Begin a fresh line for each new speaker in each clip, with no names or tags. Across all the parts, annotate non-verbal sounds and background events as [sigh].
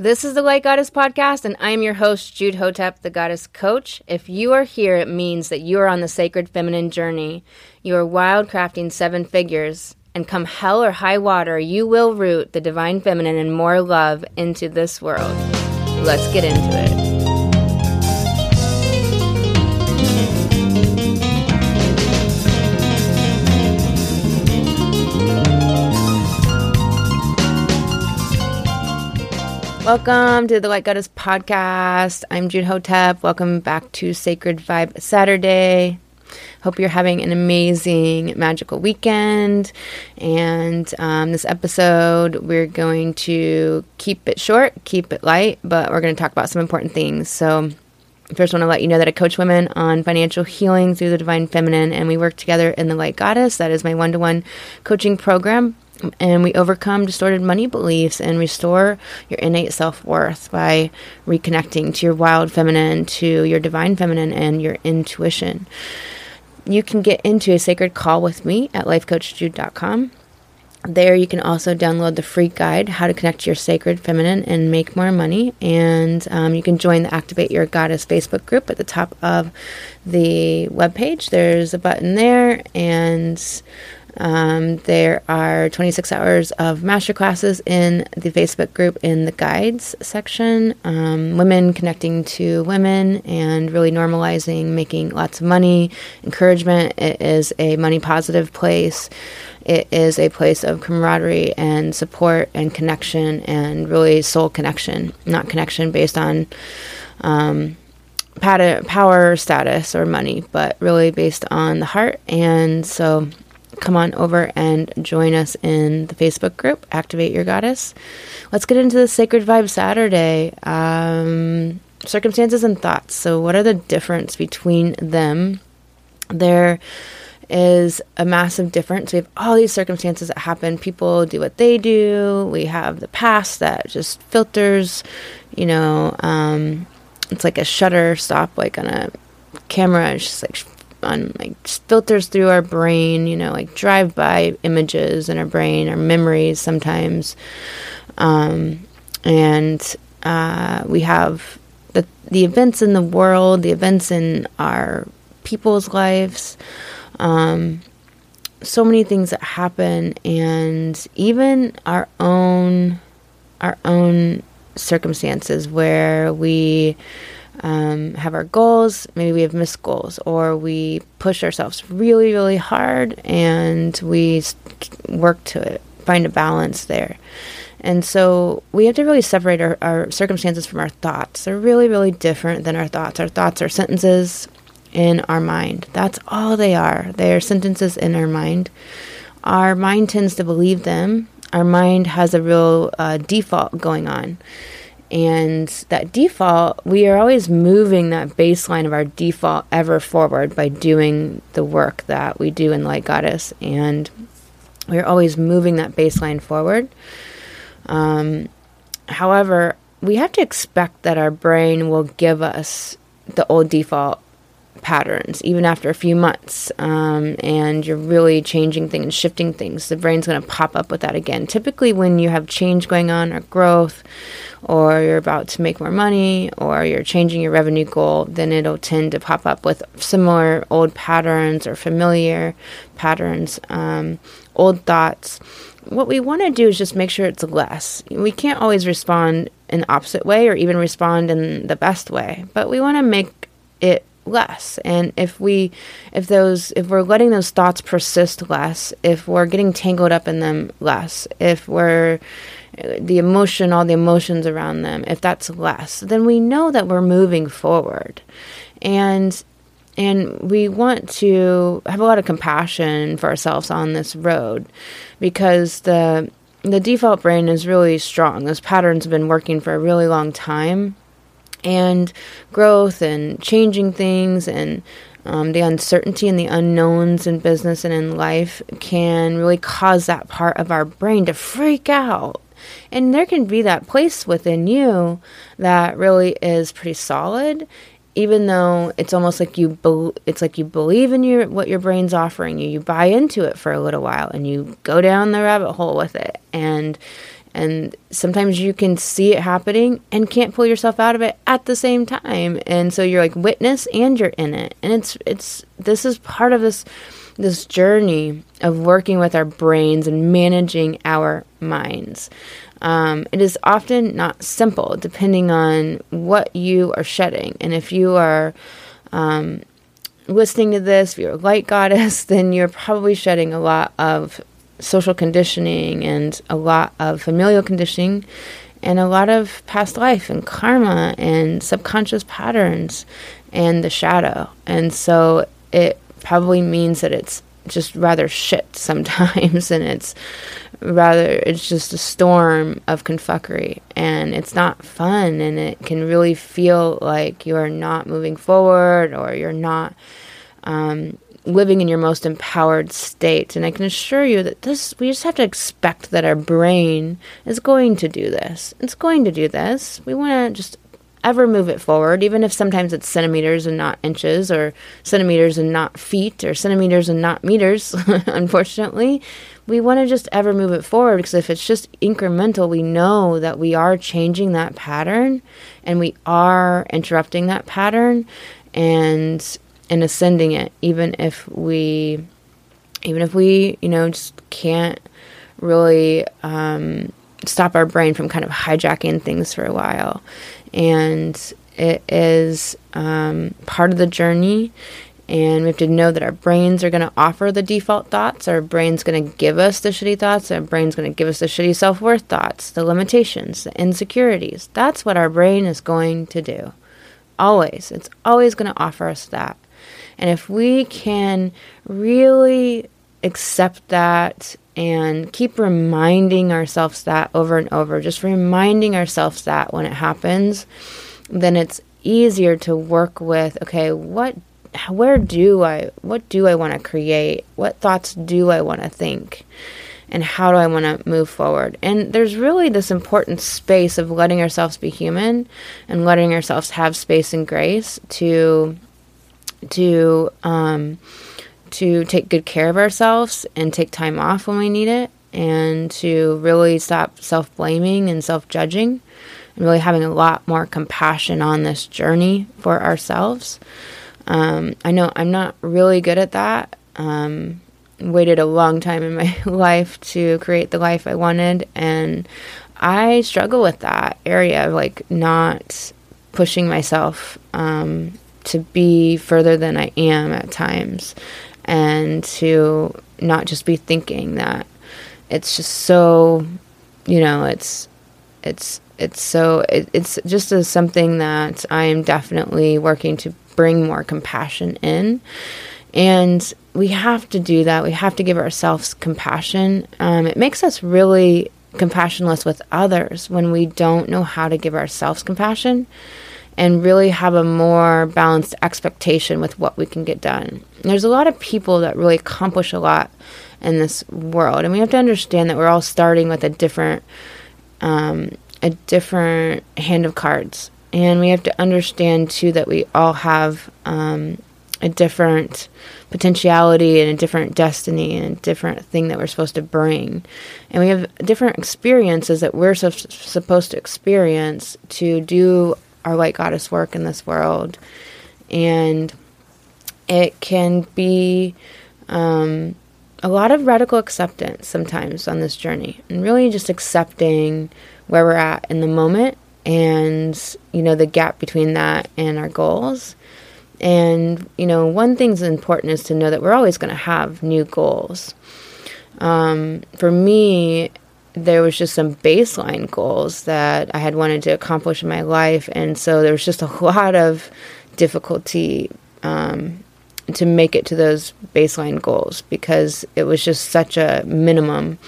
This is the Light Goddess Podcast, and I am your host, Jude Hotep, the Goddess Coach. If you are here, it means that you are on the sacred feminine journey. You are wildcrafting seven figures, and come hell or high water, you will root the divine feminine and more love into this world. Let's get into it. Welcome to the Light Goddess podcast. I'm Jude Hotep. Welcome back to Sacred Vibe Saturday. Hope you're having an amazing, magical weekend. And um, this episode, we're going to keep it short, keep it light, but we're going to talk about some important things. So, First, I want to let you know that I coach women on financial healing through the divine feminine, and we work together in the Light Goddess. That is my one to one coaching program and we overcome distorted money beliefs and restore your innate self worth by reconnecting to your wild feminine, to your divine feminine, and your intuition. You can get into a sacred call with me at lifecoachjude.com. There, you can also download the free guide, How to Connect Your Sacred Feminine and Make More Money. And um, you can join the Activate Your Goddess Facebook group at the top of the webpage. There's a button there, and um, there are 26 hours of master classes in the Facebook group in the guides section. Um, women connecting to women and really normalizing making lots of money, encouragement. It is a money positive place. It is a place of camaraderie and support and connection and really soul connection, not connection based on. Um, power status or money, but really based on the heart. And so come on over and join us in the Facebook group, Activate Your Goddess. Let's get into the Sacred Vibe Saturday. Um, circumstances and thoughts. So, what are the difference between them? There is a massive difference. We have all these circumstances that happen. People do what they do. We have the past that just filters, you know, um, it's like a shutter stop, like on a camera. It's just like on like filters through our brain, you know, like drive by images in our brain, our memories sometimes. Um, and uh, we have the, the events in the world, the events in our people's lives, um, so many things that happen, and even our own our own circumstances where we um, have our goals, maybe we have missed goals, or we push ourselves really, really hard and we work to it, find a balance there. And so we have to really separate our, our circumstances from our thoughts. They're really, really different than our thoughts. Our thoughts are sentences in our mind. That's all they are. They are sentences in our mind. Our mind tends to believe them. Our mind has a real uh, default going on. And that default, we are always moving that baseline of our default ever forward by doing the work that we do in Light Goddess. And we're always moving that baseline forward. Um, however, we have to expect that our brain will give us the old default patterns even after a few months um, and you're really changing things shifting things the brain's going to pop up with that again typically when you have change going on or growth or you're about to make more money or you're changing your revenue goal then it'll tend to pop up with similar old patterns or familiar patterns um, old thoughts. What we want to do is just make sure it's less. We can't always respond in the opposite way or even respond in the best way but we want to make it less. And if we if those if we're letting those thoughts persist less if we're getting tangled up in them less if we're the emotion all the emotions around them if that's less then we know that we're moving forward. And and we want to have a lot of compassion for ourselves on this road because the the default brain is really strong. Those patterns have been working for a really long time. And growth and changing things and um, the uncertainty and the unknowns in business and in life can really cause that part of our brain to freak out. And there can be that place within you that really is pretty solid, even though it's almost like you be- it's like you believe in your what your brain's offering you. You buy into it for a little while and you go down the rabbit hole with it. And And sometimes you can see it happening and can't pull yourself out of it at the same time. And so you're like witness and you're in it. And it's it's this is part of this this journey of working with our brains and managing our minds. Um, it is often not simple, depending on what you are shedding. And if you are um, listening to this, if you're a light goddess, [laughs] then you're probably shedding a lot of social conditioning and a lot of familial conditioning and a lot of past life and karma and subconscious patterns and the shadow. And so it probably means that it's just rather shit [laughs] sometimes and it's rather it's just a storm of confuckery. And it's not fun and it can really feel like you're not moving forward or you're not um, living in your most empowered state. And i can assure you that this we just have to expect that our brain is going to do this. It's going to do this. We want to just ever move it forward, even if sometimes it's centimeters and not inches, or centimeters and not feet, or centimeters and not meters, [laughs] unfortunately, we want to just ever move it forward because if it's just incremental, we know that we are changing that pattern and we are interrupting that pattern and and ascending it, even if we even if we, you know, just can't really um, stop our brain from kind of hijacking things for a while and it is um, part of the journey. And we have to know that our brains are going to offer the default thoughts. Our brain's going to give us the shitty thoughts. Our brain's going to give us the shitty self worth thoughts, the limitations, the insecurities. That's what our brain is going to do. Always. It's always going to offer us that. And if we can really accept that and keep reminding ourselves that over and over, just reminding ourselves that when it happens, then it's easier to work with okay, what where do I what do I want to create? What thoughts do I want to think? And how do I want to move forward? And there's really this important space of letting ourselves be human and letting ourselves have space and grace to to um, to take good care of ourselves and take time off when we need it and to really stop self blaming and self judging and really having a lot more compassion on this journey for ourselves. Um, I know I'm not really good at that. Um, waited a long time in my [laughs] life to create the life I wanted, and I struggle with that area of like not pushing myself um, to be further than I am at times and to not just be thinking that. It's just so you know it's it's it's so it, it's just a, something that i'm definitely working to bring more compassion in. And we have to do that. We have to give ourselves compassion. Um, it makes us really compassionless with others when we don't know how to give ourselves compassion and really have a more balanced expectation with what we can get done. There's a lot of people that really accomplish a lot in this world, and we have to understand that we're all starting with a different um, a different hand of cards, and we have to understand too that we all have um, a different potentiality and a different destiny and a different thing that we're supposed to bring. And we have different experiences that we're su- supposed to experience to do our light goddess work in this world. And it can be um, a lot of radical acceptance sometimes on this journey, and really just accepting where we're at in the moment and, you know, the gap between that and our goals. And, you know, one thing's important is to know that we're always going to have new goals. Um, for me, there was just some baseline goals that I had wanted to accomplish in my life, and so there was just a [laughs] lot of difficulty um, to make it to those baseline goals because it was just such a minimum,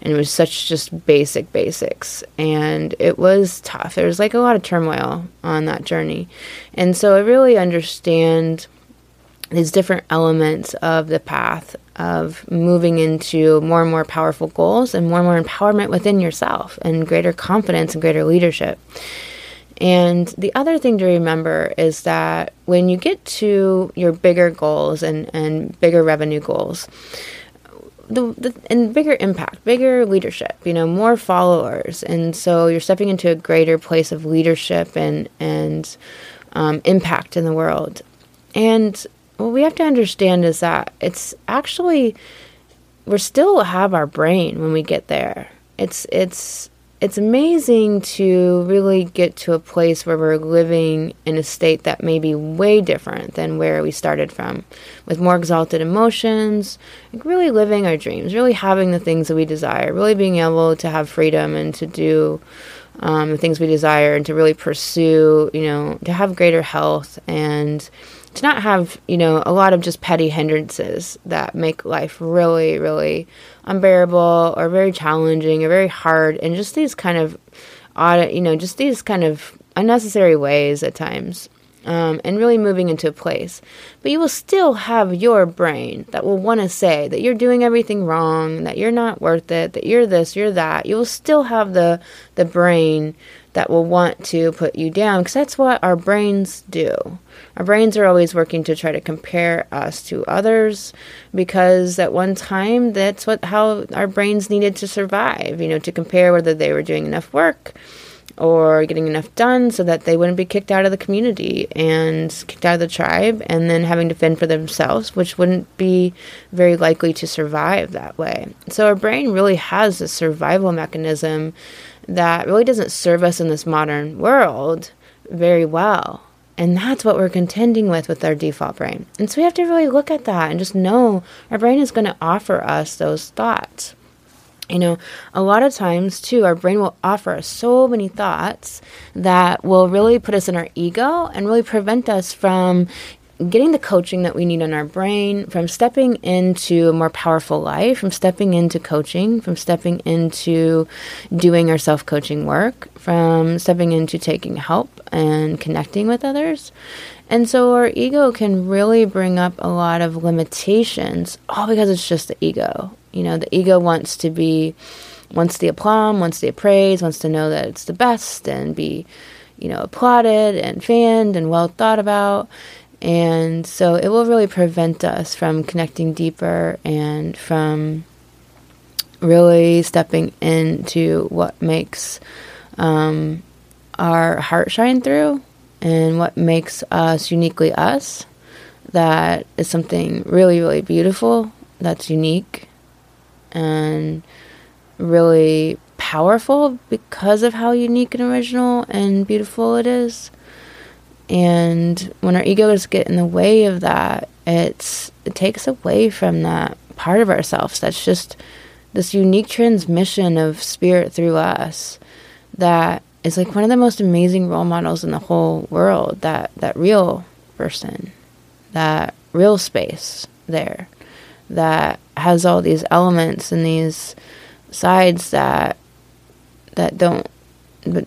and it was such just basic basics, and it was tough. There was like a lot of turmoil on that journey, and so I really understand these different elements of the path of moving into more and more powerful goals and more and more empowerment within yourself and greater confidence and greater leadership. And the other thing to remember is that when you get to your bigger goals and, and bigger revenue goals, the, the and bigger impact, bigger leadership, you know, more followers, and so you're stepping into a greater place of leadership and and um, impact in the world. And what we have to understand is that it's actually we still have our brain when we get there. It's it's it's amazing to really get to a place where we're living in a state that may be way different than where we started from, with more exalted emotions, like really living our dreams, really having the things that we desire, really being able to have freedom and to do um, the things we desire and to really pursue, you know, to have greater health and to not have, you know, a lot of just petty hindrances that make life really, really unbearable or very challenging or very hard and just these kind of odd, you know, just these kind of unnecessary ways at times. Um, and really moving into a place. But you will still have your brain that will want to say that you're doing everything wrong, that you're not worth it, that you're this, you're that. You will still have the the brain that will want to put you down because that's what our brains do. Our brains are always working to try to compare us to others because at one time that's what how our brains needed to survive, you know, to compare whether they were doing enough work or getting enough done so that they wouldn't be kicked out of the community and kicked out of the tribe and then having to fend for themselves, which wouldn't be very likely to survive that way. So our brain really has a survival mechanism that really doesn't serve us in this modern world very well. And that's what we're contending with with our default brain. And so we have to really look at that and just know our brain is going to offer us those thoughts. You know, a lot of times too, our brain will offer us so many thoughts that will really put us in our ego and really prevent us from getting the coaching that we need in our brain, from stepping into a more powerful life, from stepping into coaching, from stepping into doing our self coaching work, from stepping into taking help and connecting with others. And so our ego can really bring up a lot of limitations, all because it's just the ego. You know, the ego wants to be, wants the aplomb, wants the praise, wants to know that it's the best and be, you know, applauded and fanned and well thought about. And so it will really prevent us from connecting deeper and from really stepping into what makes um, our heart shine through and what makes us uniquely us. That is something really, really beautiful, that's unique, and really powerful because of how unique and original and beautiful it is. And when our egos get in the way of that, it's it takes away from that part of ourselves. That's just this unique transmission of spirit through us that is like one of the most amazing role models in the whole world that that real person that real space there that has all these elements and these sides that that don't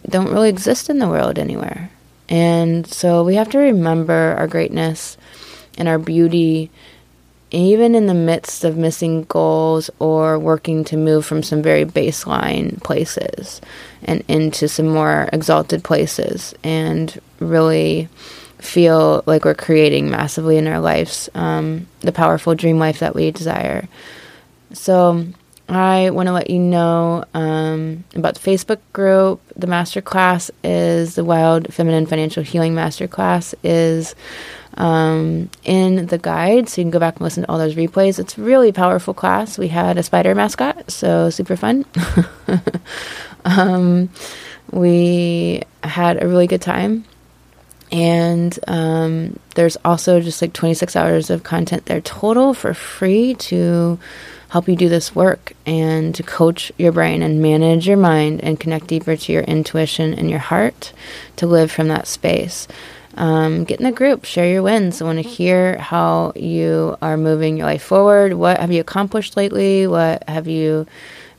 don't really exist in the world anywhere and so we have to remember our greatness and our beauty, even in the midst of missing goals or working to move from some very baseline places and into some more exalted places and really feel like we're creating massively in our lives um, the powerful dream life that we desire. So, I want to let you know um, about the Facebook group. The masterclass is the Wild Feminine Financial Healing Masterclass is um, in the guide, so you can go back and listen to all those replays. It's really powerful class. We had a spider mascot, so super fun. [laughs] um, we had a really good time. And um, there's also just like 26 hours of content there total for free to help you do this work and to coach your brain and manage your mind and connect deeper to your intuition and your heart to live from that space. Um, get in the group, share your wins. I want to hear how you are moving your life forward. What have you accomplished lately? What have you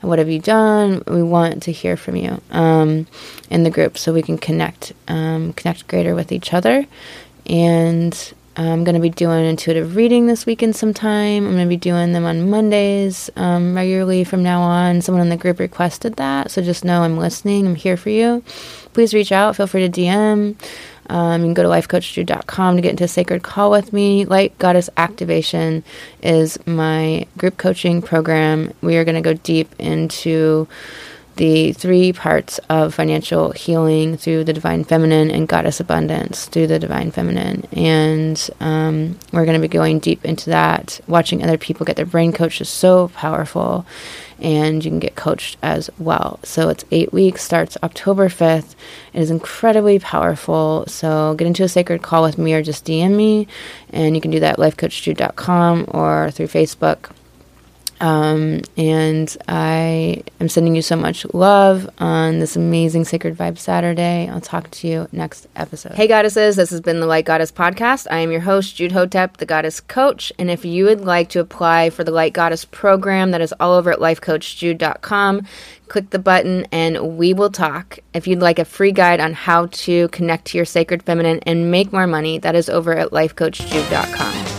what have you done? We want to hear from you um, in the group so we can connect, um, connect greater with each other, and I'm going to be doing intuitive reading this weekend sometime. I'm going to be doing them on Mondays um, regularly from now on. Someone in the group requested that, so just know I'm listening. I'm here for you. Please reach out. Feel free to DM. Um, you can go to lifecoachjude.com to get into a sacred call with me. Light Goddess Activation is my group coaching program. We are going to go deep into the three parts of financial healing through the divine feminine and goddess abundance through the divine feminine. And um, we're going to be going deep into that. Watching other people get their brain coached is so powerful, and you can get coached as well. So it's eight weeks, starts October 5th. It is incredibly powerful. So get into a sacred call with me or just DM me, and you can do that at lifecoachjude.com or through Facebook. Um, and I am sending you so much love on this amazing Sacred Vibe Saturday. I'll talk to you next episode. Hey, goddesses, this has been the Light Goddess Podcast. I am your host, Jude Hotep, the Goddess Coach. And if you would like to apply for the Light Goddess program, that is all over at lifecoachjude.com. Click the button and we will talk. If you'd like a free guide on how to connect to your sacred feminine and make more money, that is over at lifecoachjude.com.